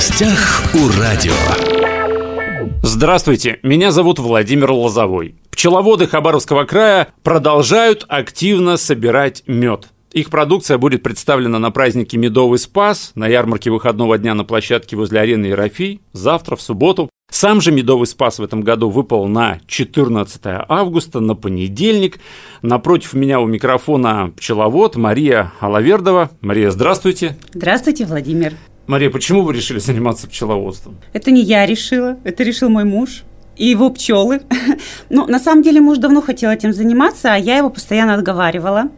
гостях у радио. Здравствуйте, меня зовут Владимир Лозовой. Пчеловоды Хабаровского края продолжают активно собирать мед. Их продукция будет представлена на празднике «Медовый спас» на ярмарке выходного дня на площадке возле арены Ерофей завтра, в субботу. Сам же «Медовый спас» в этом году выпал на 14 августа, на понедельник. Напротив меня у микрофона пчеловод Мария Алавердова. Мария, здравствуйте. Здравствуйте, Владимир. Мария, почему вы решили заниматься пчеловодством? Это не я решила, это решил мой муж и его пчелы. ну, на самом деле муж давно хотел этим заниматься, а я его постоянно отговаривала.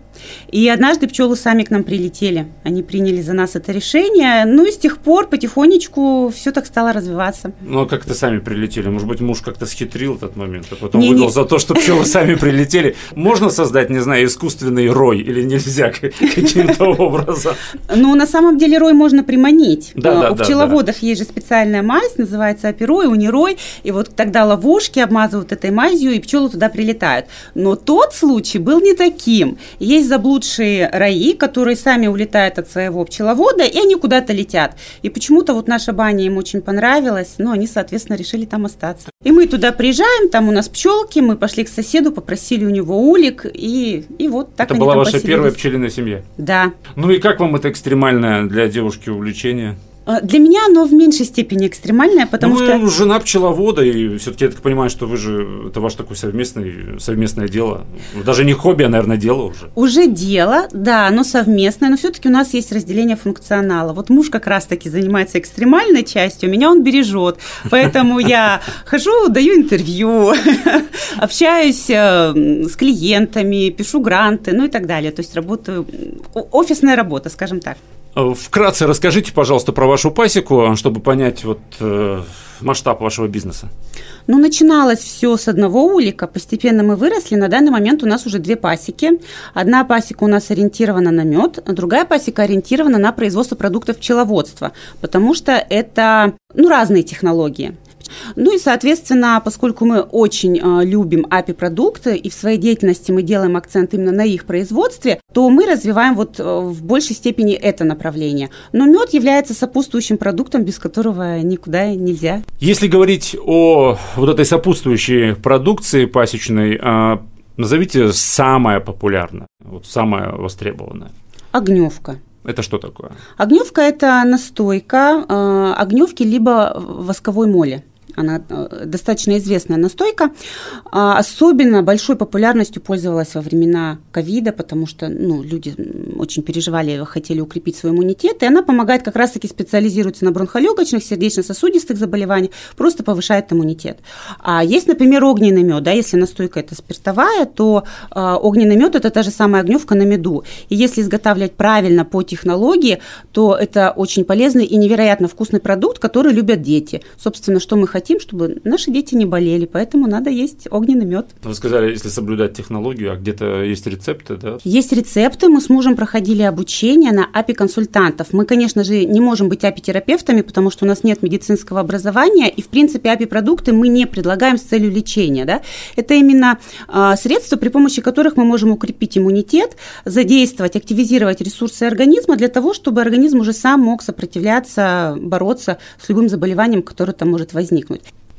И однажды пчелы сами к нам прилетели. Они приняли за нас это решение. Ну и с тех пор потихонечку все так стало развиваться. Ну а как то сами прилетели? Может быть, муж как-то схитрил этот момент, а потом не, выдал не. за то, что пчелы сами прилетели. Можно создать, не знаю, искусственный рой или нельзя каким-то образом? Ну, на самом деле рой можно приманить. Да, да, У пчеловодов есть же специальная мазь, называется апирой, унирой. И вот тогда ловушки обмазывают этой мазью, и пчелы туда прилетают. Но тот случай был не таким. Есть заблудшие раи, которые сами улетают от своего пчеловода, и они куда-то летят. И почему-то вот наша баня им очень понравилась, но они, соответственно, решили там остаться. И мы туда приезжаем, там у нас пчелки, мы пошли к соседу, попросили у него улик, и, и вот так Это была ваша первая пчелиная семья? Да. Ну и как вам это экстремальное для девушки увлечение? А, для меня оно в меньшей степени экстремальное, потому ну, что... Жена пчеловода, и все-таки я так понимаю, что вы же, это ваше такое совместное, совместное дело. Даже не хобби, а, наверное, дело уже. Уже дело, да, оно совместное, но все-таки у нас есть разделение функционала. Вот муж как раз-таки занимается экстремальной частью, меня он бережет, поэтому я хожу, даю интервью, общаюсь э, с клиентами, пишу гранты, ну и так далее. То есть работаю, офисная работа, скажем так. Вкратце расскажите, пожалуйста, про вашу пасеку, чтобы понять вот э, масштаб вашего бизнеса. Ну, начиналось все с одного улика, постепенно мы выросли. На данный момент у нас уже две пасеки. Одна пасека у нас ориентирована на мед, а другая пасека ориентирована на производство продуктов пчеловодства, потому что это ну, разные технологии. Ну и, соответственно, поскольку мы очень э, любим API-продукты и в своей деятельности мы делаем акцент именно на их производстве, то мы развиваем вот э, в большей степени это направление. Но мед является сопутствующим продуктом, без которого никуда нельзя. Если говорить о вот этой сопутствующей продукции пасечной, э, назовите самое популярное, вот самое востребованное. Огневка. Это что такое? Огневка это настойка э, огневки либо восковой моли она э, достаточно известная настойка. А, особенно большой популярностью пользовалась во времена ковида, потому что ну, люди очень переживали, хотели укрепить свой иммунитет, и она помогает как раз-таки специализируется на бронхолегочных, сердечно-сосудистых заболеваниях, просто повышает иммунитет. А есть, например, огненный мед, да, если настойка это спиртовая, то э, огненный мед это та же самая огневка на меду. И если изготавливать правильно по технологии, то это очень полезный и невероятно вкусный продукт, который любят дети. Собственно, что мы хотим хотим, чтобы наши дети не болели, поэтому надо есть огненный мед. Вы сказали, если соблюдать технологию, а где-то есть рецепты, да? Есть рецепты, мы с мужем проходили обучение на API-консультантов. Мы, конечно же, не можем быть API-терапевтами, потому что у нас нет медицинского образования, и, в принципе, API-продукты мы не предлагаем с целью лечения, да? Это именно э, средства, при помощи которых мы можем укрепить иммунитет, задействовать, активизировать ресурсы организма для того, чтобы организм уже сам мог сопротивляться, бороться с любым заболеванием, которое там может возникнуть.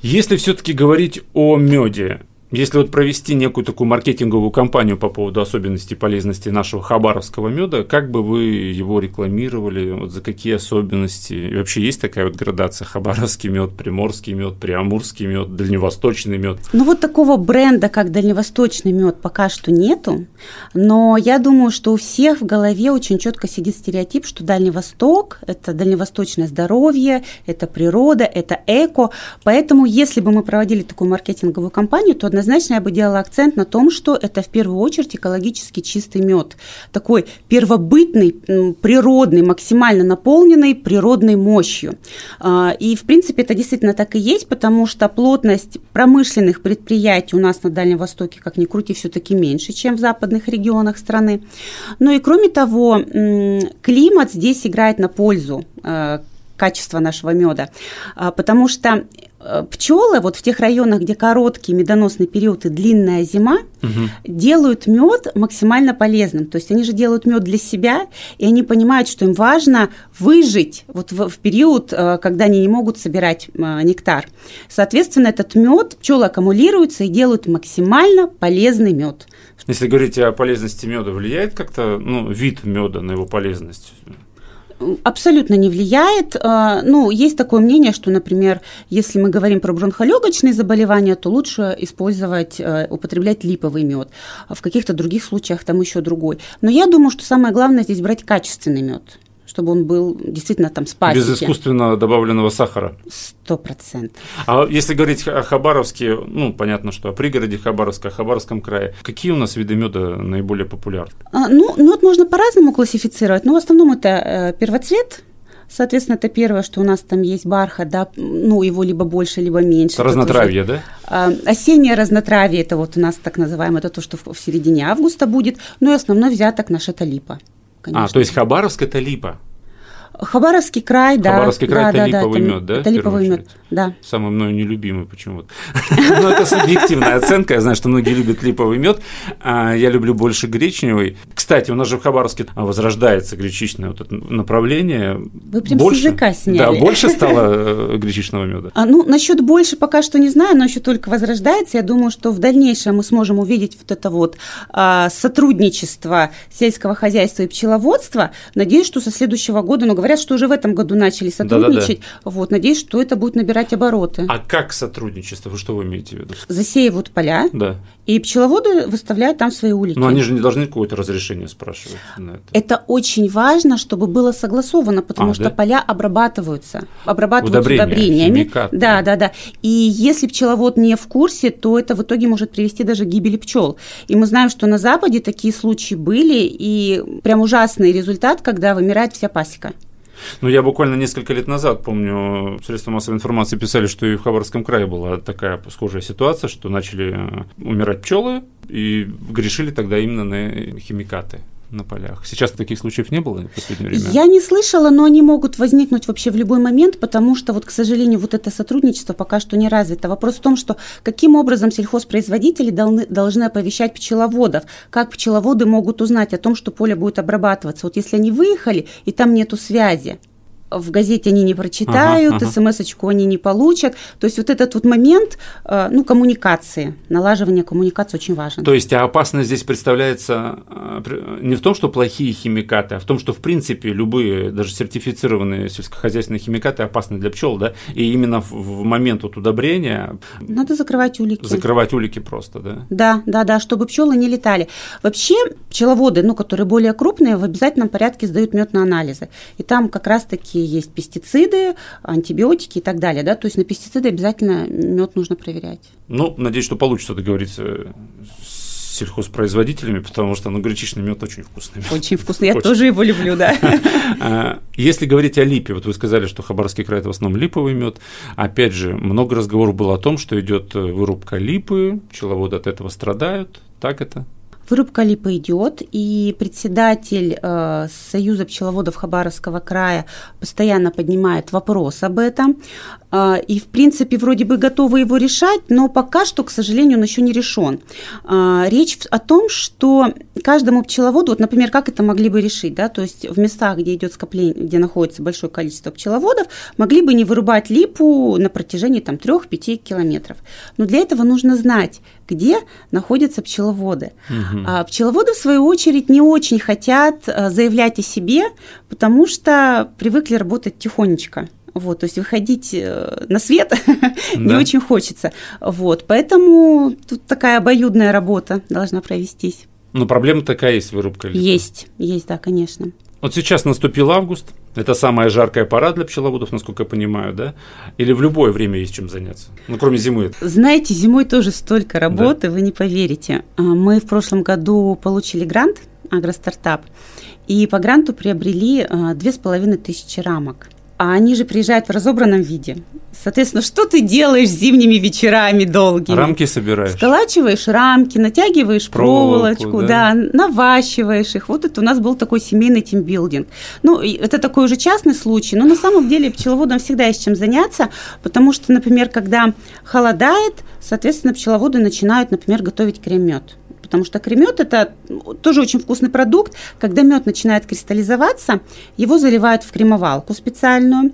Если все-таки говорить о меде, если вот провести некую такую маркетинговую кампанию по поводу особенностей полезности нашего хабаровского меда, как бы вы его рекламировали, вот за какие особенности? И вообще есть такая вот градация хабаровский мед, приморский мед, приамурский мед, дальневосточный мед? Ну вот такого бренда, как дальневосточный мед, пока что нету, но я думаю, что у всех в голове очень четко сидит стереотип, что Дальний Восток – это дальневосточное здоровье, это природа, это эко, поэтому если бы мы проводили такую маркетинговую кампанию, то однозначно однозначно я бы делала акцент на том, что это в первую очередь экологически чистый мед. Такой первобытный, природный, максимально наполненный природной мощью. А, и, в принципе, это действительно так и есть, потому что плотность промышленных предприятий у нас на Дальнем Востоке, как ни крути, все-таки меньше, чем в западных регионах страны. Ну и, кроме того, климат здесь играет на пользу а, качества нашего меда, а, потому что Э, пчелы вот в тех районах, где короткий медоносный период и длинная зима, угу. делают мед максимально полезным. То есть они же делают мед для себя, и они понимают, что им важно выжить вот в, в период, э, когда они не могут собирать э, нектар. Соответственно, этот мед пчелы аккумулируются и делают максимально полезный мед. Если говорить о полезности меда, влияет как-то ну, вид меда на его полезность? Абсолютно не влияет. А, ну, есть такое мнение, что, например, если мы говорим про бронхолегочные заболевания, то лучше использовать, э, употреблять липовый мед. А в каких-то других случаях там еще другой. Но я думаю, что самое главное здесь брать качественный мед чтобы он был действительно там с Без искусственно добавленного сахара? Сто процентов. А если говорить о Хабаровске, ну, понятно, что о пригороде Хабаровска, о Хабаровском крае, какие у нас виды меда наиболее популярны? А, ну, мед можно по-разному классифицировать, но в основном это э, первоцвет, Соответственно, это первое, что у нас там есть бархат, да, ну, его либо больше, либо меньше. Разнотравье, уже, да? А, осеннее разнотравье, это вот у нас так называемое, это то, что в, в середине августа будет, ну и основной взяток наш это липа конечно. А, то есть Хабаровск – это липа? Хабаровский край, да. Хабаровский край да, – это да, липовый да, мед, да? Это липовый мед, да. Самый мною нелюбимый почему-то. Но это субъективная оценка. Я знаю, что многие любят липовый мед. А я люблю больше гречневый. Кстати, у нас же в Хабаровске возрождается гречичное вот это направление. Вы прям больше, с языка сняли. Да, больше стало э, гречичного меда. А, ну, насчет больше пока что не знаю, но еще только возрождается. Я думаю, что в дальнейшем мы сможем увидеть вот это вот а, сотрудничество сельского хозяйства и пчеловодства. Надеюсь, что со следующего года, ну, говорят, что уже в этом году начали сотрудничать. Да, да, да. Вот, надеюсь, что это будет набирать обороты. А как сотрудничество? Вы что вы имеете в виду? Засеивают поля. Да. И пчеловоды выставляют там свои улики. Но они же не должны какое-то разрешение спрашивать на это. Это очень важно, чтобы было согласовано, потому а, что да? поля обрабатываются, обрабатываются Удобрения, удобрениями. Химикаты. Да, да, да. И если пчеловод не в курсе, то это в итоге может привести даже к гибели пчел. И мы знаем, что на Западе такие случаи были, и прям ужасный результат, когда вымирает вся пасека. Ну, я буквально несколько лет назад, помню, средства массовой информации писали, что и в Хабаровском крае была такая схожая ситуация, что начали э, умирать пчелы, и грешили тогда именно на химикаты на полях. Сейчас таких случаев не было в последнее время? Я не слышала, но они могут возникнуть вообще в любой момент, потому что, вот, к сожалению, вот это сотрудничество пока что не развито. Вопрос в том, что каким образом сельхозпроизводители должны, должны оповещать пчеловодов, как пчеловоды могут узнать о том, что поле будет обрабатываться. Вот если они выехали, и там нету связи, в газете они не прочитают, ага, ага. смс-очку они не получат. То есть вот этот вот момент, э, ну, коммуникации, налаживания коммуникации очень важен. То есть а опасность здесь представляется э, не в том, что плохие химикаты, а в том, что в принципе любые, даже сертифицированные сельскохозяйственные химикаты опасны для пчел, да, и именно в момент вот удобрения надо закрывать улики. Закрывать улики просто, да. Да, да, да, чтобы пчелы не летали. Вообще пчеловоды, ну, которые более крупные, в обязательном порядке сдают мед на анализы, и там как раз-таки есть пестициды, антибиотики и так далее, да, то есть на пестициды обязательно мед нужно проверять. Ну, надеюсь, что получится договориться с сельхозпроизводителями, потому что ну, гречичный мед очень вкусный. Очень вкусный, я очень. тоже его люблю, да. А, если говорить о липе, вот вы сказали, что Хабаровский край это в основном липовый мед. Опять же, много разговоров было о том, что идет вырубка липы, пчеловоды от этого страдают. Так это? Вырубка липы идет, и председатель э, Союза пчеловодов Хабаровского края постоянно поднимает вопрос об этом. Э, и, в принципе, вроде бы готовы его решать, но пока что, к сожалению, он еще не решен. Э, речь о том, что каждому пчеловоду, вот, например, как это могли бы решить, да, то есть в местах, где идет скопление, где находится большое количество пчеловодов, могли бы не вырубать липу на протяжении там 3-5 километров. Но для этого нужно знать, где находятся пчеловоды. Угу. А пчеловоды, в свою очередь, не очень хотят а, заявлять о себе, потому что привыкли работать тихонечко. Вот, то есть выходить э, на свет не очень хочется. Вот, поэтому тут такая обоюдная работа должна провестись. Но проблема такая есть, вырубка листа. Есть, есть, да, конечно. Вот сейчас наступил август, это самая жаркая пора для пчеловодов, насколько я понимаю, да? Или в любое время есть чем заняться? Ну, кроме зимы. Знаете, зимой тоже столько работы, да? вы не поверите. А, мы в прошлом году получили грант «Агростартап», и по гранту приобрели а, две с половиной тысячи рамок. А они же приезжают в разобранном виде. Соответственно, что ты делаешь зимними вечерами долгими? Рамки собираешь. Сколачиваешь рамки, натягиваешь проволочку, да. да, наващиваешь их. Вот это у нас был такой семейный тимбилдинг. Ну, это такой уже частный случай, но на самом деле пчеловодам всегда есть чем заняться, потому что, например, когда холодает, соответственно, пчеловоды начинают, например, готовить крем-мед потому что кремет это тоже очень вкусный продукт. Когда мед начинает кристаллизоваться, его заливают в кремовалку специальную,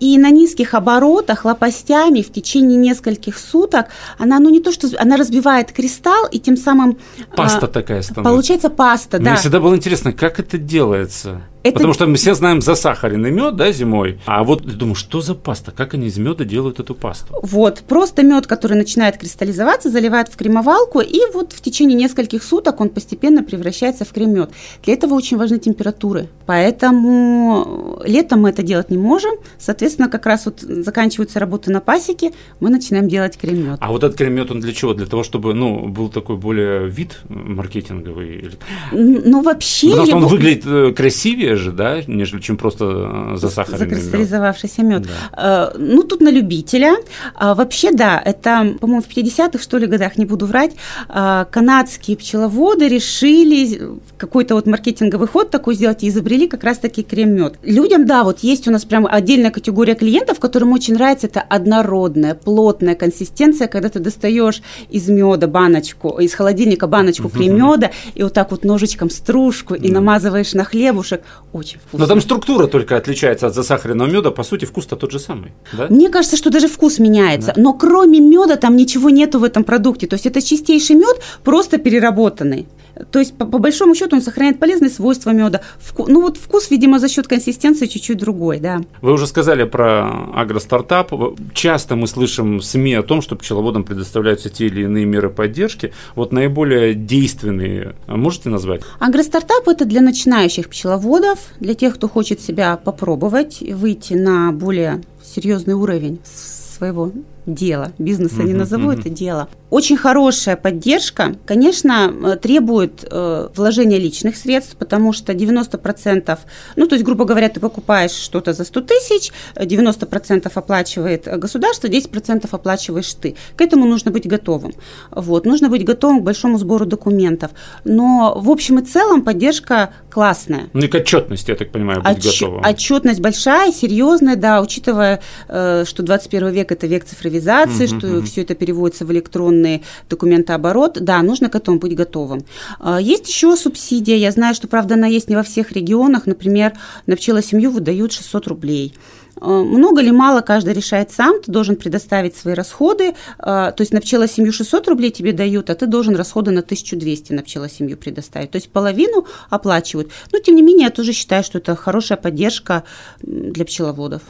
и на низких оборотах лопастями в течение нескольких суток она, ну не то что, она разбивает кристалл и тем самым... Паста а, такая становится. Получается паста, Мне да. Мне всегда было интересно, как это делается. Это... Потому что мы все знаем засахаренный мед, да, зимой. А вот думаю, что за паста? Как они из меда делают эту пасту? Вот, просто мед, который начинает кристаллизоваться, заливают в кремовалку, и вот в течение нескольких суток он постепенно превращается в крем-мед. Для этого очень важны температуры. Поэтому летом мы это делать не можем. Соответственно, как раз вот заканчиваются работы на пасеке, мы начинаем делать крем-мед. А вот этот крем-мед, он для чего? Для того, чтобы, ну, был такой более вид маркетинговый? Ну, вообще... Потому что его... он выглядит э, красивее, же, да, нежели чем просто э, засахаренный Закристаллизовавшийся мед. Да. Э, ну, тут на любителя. А, вообще, да, это, по-моему, в 50-х, что ли, годах, не буду врать, а, канадские пчеловоды решили какой-то вот маркетинговый ход такой сделать и изобрели как раз-таки крем-мед. Людям, да, вот есть у нас прям отдельная категория клиентов, которым очень нравится это однородная, плотная консистенция, когда ты достаешь из меда баночку, из холодильника баночку крем-меда и вот так вот ножичком стружку и намазываешь на хлебушек очень вкусно. Но там структура только отличается от засахаренного меда, по сути вкус-то тот же самый, да? Мне кажется, что даже вкус меняется, да. но кроме меда там ничего нету в этом продукте, то есть это чистейший мед, просто переработанный. То есть, по, по большому счету, он сохраняет полезные свойства меда. Вку, ну вот вкус, видимо, за счет консистенции чуть-чуть другой, да. Вы уже сказали про агростартап. Часто мы слышим СМИ о том, что пчеловодам предоставляются те или иные меры поддержки. Вот наиболее действенные можете назвать? Агростартап – это для начинающих пчеловодов, для тех, кто хочет себя попробовать, выйти на более серьезный уровень своего дела. Бизнеса uh-huh, не назову uh-huh. это дело. Очень хорошая поддержка, конечно, э, требует э, вложения личных средств, потому что 90%, ну, то есть, грубо говоря, ты покупаешь что-то за 100 тысяч, 90% оплачивает государство, 10% оплачиваешь ты. К этому нужно быть готовым. Вот. Нужно быть готовым к большому сбору документов. Но в общем и целом поддержка классная. Ну и к отчетности, я так понимаю, быть Отч- готовым. Отчетность большая, серьезная, да, учитывая, э, что 21 век – это век цифровизации, uh-huh, что все это переводится в электронный электронный документооборот, да, нужно к этому быть готовым. А, есть еще субсидия, я знаю, что, правда, она есть не во всех регионах, например, на пчелосемью выдают 600 рублей. А, много ли, мало, каждый решает сам, ты должен предоставить свои расходы, а, то есть на пчелосемью 600 рублей тебе дают, а ты должен расходы на 1200 на пчелосемью предоставить, то есть половину оплачивают. Но, тем не менее, я тоже считаю, что это хорошая поддержка для пчеловодов.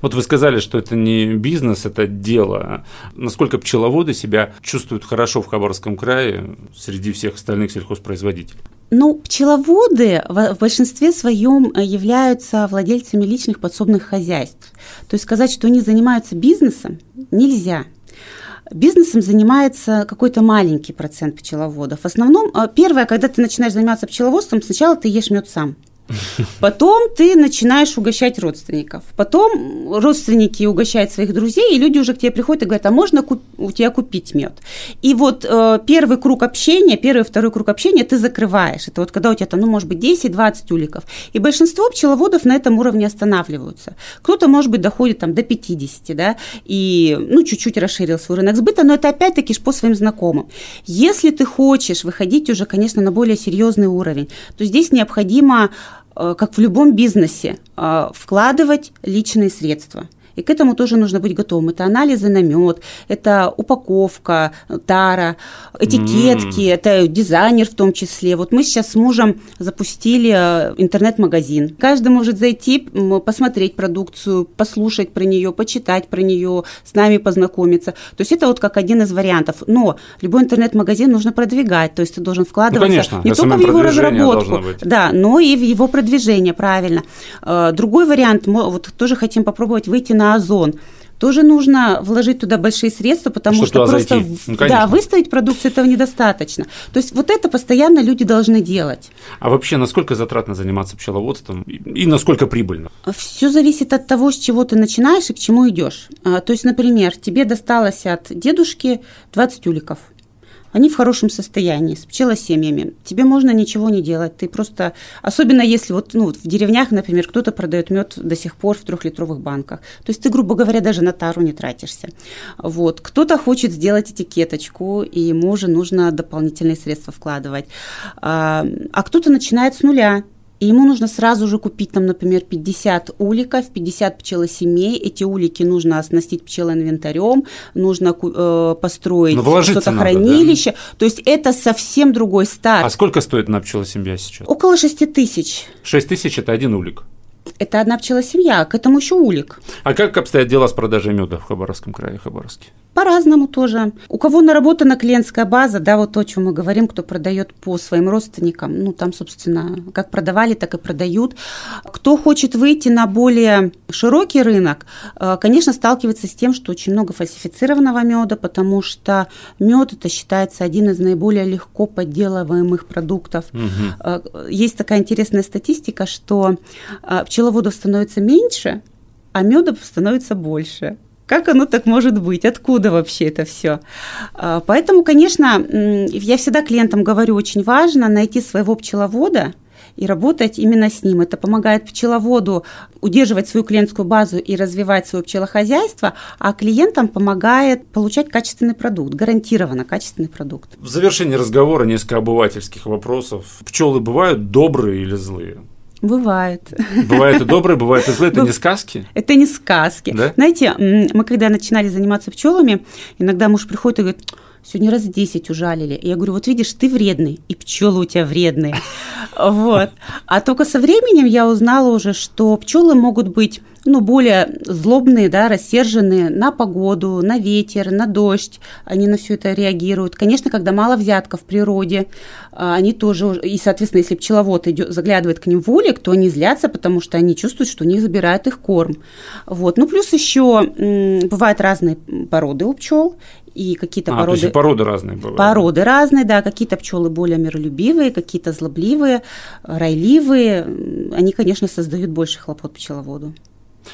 Вот вы сказали, что это не бизнес, это дело. Насколько пчеловоды себя чувствуют хорошо в Хабаровском крае среди всех остальных сельхозпроизводителей? Ну, пчеловоды в большинстве своем являются владельцами личных подсобных хозяйств. То есть сказать, что они занимаются бизнесом, нельзя. Бизнесом занимается какой-то маленький процент пчеловодов. В основном, э, первое, когда ты начинаешь заниматься пчеловодством, сначала ты ешь мед сам. Потом ты начинаешь угощать родственников. Потом родственники угощают своих друзей, и люди уже к тебе приходят и говорят, а можно у тебя купить мед? И вот э, первый круг общения, первый второй круг общения ты закрываешь. Это вот когда у тебя там, ну, может быть, 10-20 уликов. И большинство пчеловодов на этом уровне останавливаются. Кто-то, может быть, доходит там до 50, да, и, ну, чуть-чуть расширил свой рынок сбыта, но это опять-таки по своим знакомым. Если ты хочешь выходить уже, конечно, на более серьезный уровень, то здесь необходимо как в любом бизнесе, э, вкладывать личные средства – и к этому тоже нужно быть готовым. Это анализы на мед, это упаковка, тара, этикетки, mm. это дизайнер в том числе. Вот мы сейчас с мужем запустили э, интернет-магазин. Каждый может зайти, посмотреть продукцию, послушать про нее, почитать про нее, с нами познакомиться. То есть это вот как один из вариантов. Но любой интернет-магазин нужно продвигать, то есть ты должен вкладываться ну, конечно, не только в его разработку, да, но и в его продвижение, правильно. Э, другой вариант, мы вот тоже хотим попробовать выйти на Озон. тоже нужно вложить туда большие средства, потому Чтобы что просто ну, да, выставить продукцию этого недостаточно. То есть вот это постоянно люди должны делать. А вообще, насколько затратно заниматься пчеловодством и насколько прибыльно? Все зависит от того, с чего ты начинаешь и к чему идешь. А, то есть, например, тебе досталось от дедушки 20 уликов – они в хорошем состоянии, с пчелосемьями. Тебе можно ничего не делать. Ты просто, особенно если вот, ну, в деревнях, например, кто-то продает мед до сих пор в трехлитровых банках. То есть ты, грубо говоря, даже на тару не тратишься. Вот. Кто-то хочет сделать этикеточку, и ему уже нужно дополнительные средства вкладывать. А, а кто-то начинает с нуля и ему нужно сразу же купить там, например, 50 уликов, 50 пчелосемей. Эти улики нужно оснастить пчелоинвентарем, нужно э, построить ну, что-то хранилище. Да? То есть это совсем другой старт. А сколько стоит на пчелосемья сейчас? Около 6 тысяч. 6 тысяч – это один улик? Это одна пчелосемья, к этому еще улик. А как обстоят дела с продажей меда в Хабаровском крае, Хабаровске? По-разному тоже. У кого наработана клиентская база, да, вот то, о чем мы говорим, кто продает по своим родственникам, ну, там, собственно, как продавали, так и продают. Кто хочет выйти на более широкий рынок, э, конечно, сталкивается с тем, что очень много фальсифицированного меда, потому что мед это считается один из наиболее легко подделываемых продуктов. Угу. Есть такая интересная статистика, что э, пчеловодов становится меньше, а меда становится больше. Как оно так может быть? Откуда вообще это все? А, поэтому, конечно, я всегда клиентам говорю, очень важно найти своего пчеловода и работать именно с ним. Это помогает пчеловоду удерживать свою клиентскую базу и развивать свое пчелохозяйство, а клиентам помогает получать качественный продукт, гарантированно качественный продукт. В завершении разговора несколько обывательских вопросов. Пчелы бывают добрые или злые? Бывает. Бывает и добрые, бывает и злые. Это не сказки? Это не сказки. Да? Знаете, мы когда начинали заниматься пчелами, иногда муж приходит и говорит, сегодня раз 10 ужалили. И я говорю, вот видишь, ты вредный, и пчелы у тебя вредные. Вот. А только со временем я узнала уже, что пчелы могут быть ну, более злобные, да, рассерженные на погоду, на ветер, на дождь, они на все это реагируют. Конечно, когда мало взятка в природе, а, они тоже, и, соответственно, если пчеловод идет, заглядывает к ним в улик, то они злятся, потому что они чувствуют, что у них забирают их корм. Вот. Ну, плюс еще бывают разные породы у пчел, и какие-то а, породы... То есть породы разные бывают. Породы разные, да, какие-то пчелы более миролюбивые, какие-то злобливые, райливые. Они, конечно, создают больше хлопот пчеловоду.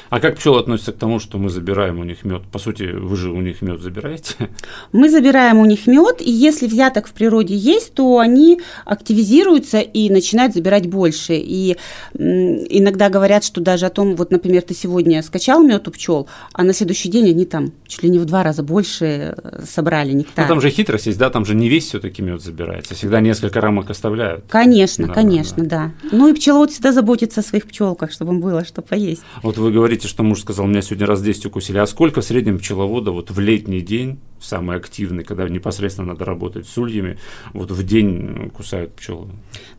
А как пчелы относятся к тому, что мы забираем у них мед? По сути, вы же у них мед забираете? Мы забираем у них мед, и если взяток в природе есть, то они активизируются и начинают забирать больше. И иногда говорят, что даже о том, вот, например, ты сегодня скачал мед у пчел, а на следующий день они там чуть ли не в два раза больше э, собрали нектар. Ну, там же хитрость есть, да, там же не весь все-таки мед забирается, всегда несколько рамок оставляют. Конечно, да, конечно, да. да. Ну и пчеловод всегда заботится о своих пчелках, чтобы им было что поесть. Вот вы говорите, говорите, что муж сказал, меня сегодня раз 10 укусили. А сколько в среднем пчеловода вот в летний день, самый активный, когда непосредственно надо работать с ульями, вот в день кусают пчелы?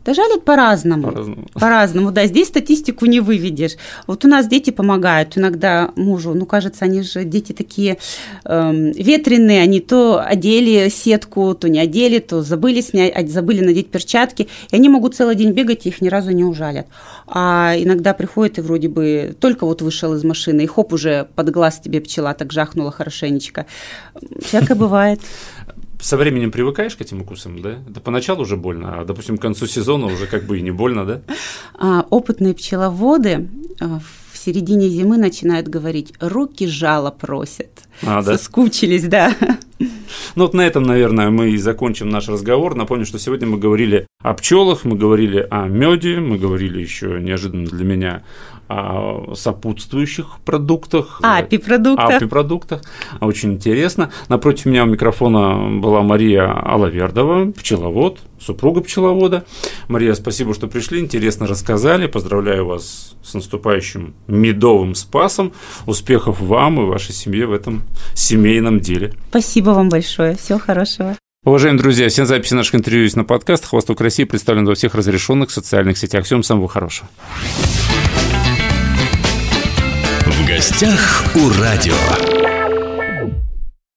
Да жалят по-разному. По-разному. По-разному, да. Здесь статистику не выведешь. Вот у нас дети помогают иногда мужу. Ну, кажется, они же дети такие э, ветреные. Они то одели сетку, то не одели, то забыли снять, забыли надеть перчатки. И они могут целый день бегать, и их ни разу не ужалят. А иногда приходит и вроде бы только вот вышел из машины, и хоп, уже под глаз тебе пчела так жахнула хорошенечко. Всякое бывает со временем привыкаешь к этим укусам, да? Это поначалу уже больно, а, допустим, к концу сезона уже как бы и не больно, да? А, опытные пчеловоды а, в середине зимы начинают говорить, руки жало просят. А, да? Соскучились, да. Ну вот на этом, наверное, мы и закончим наш разговор. Напомню, что сегодня мы говорили о пчелах, мы говорили о меде, мы говорили еще неожиданно для меня о сопутствующих продуктах. API-продуктах. API-продуктах. Очень интересно. Напротив меня у микрофона была Мария Алавердова, пчеловод, супруга пчеловода. Мария, спасибо, что пришли, интересно рассказали. Поздравляю вас с наступающим медовым спасом. Успехов вам и вашей семье в этом семейном деле. Спасибо вам большое. Всего хорошего. Уважаемые друзья, все записи наших интервью есть на подкастах. Восток России представлен во всех разрешенных социальных сетях. Всем самого хорошего. Гостях у радио.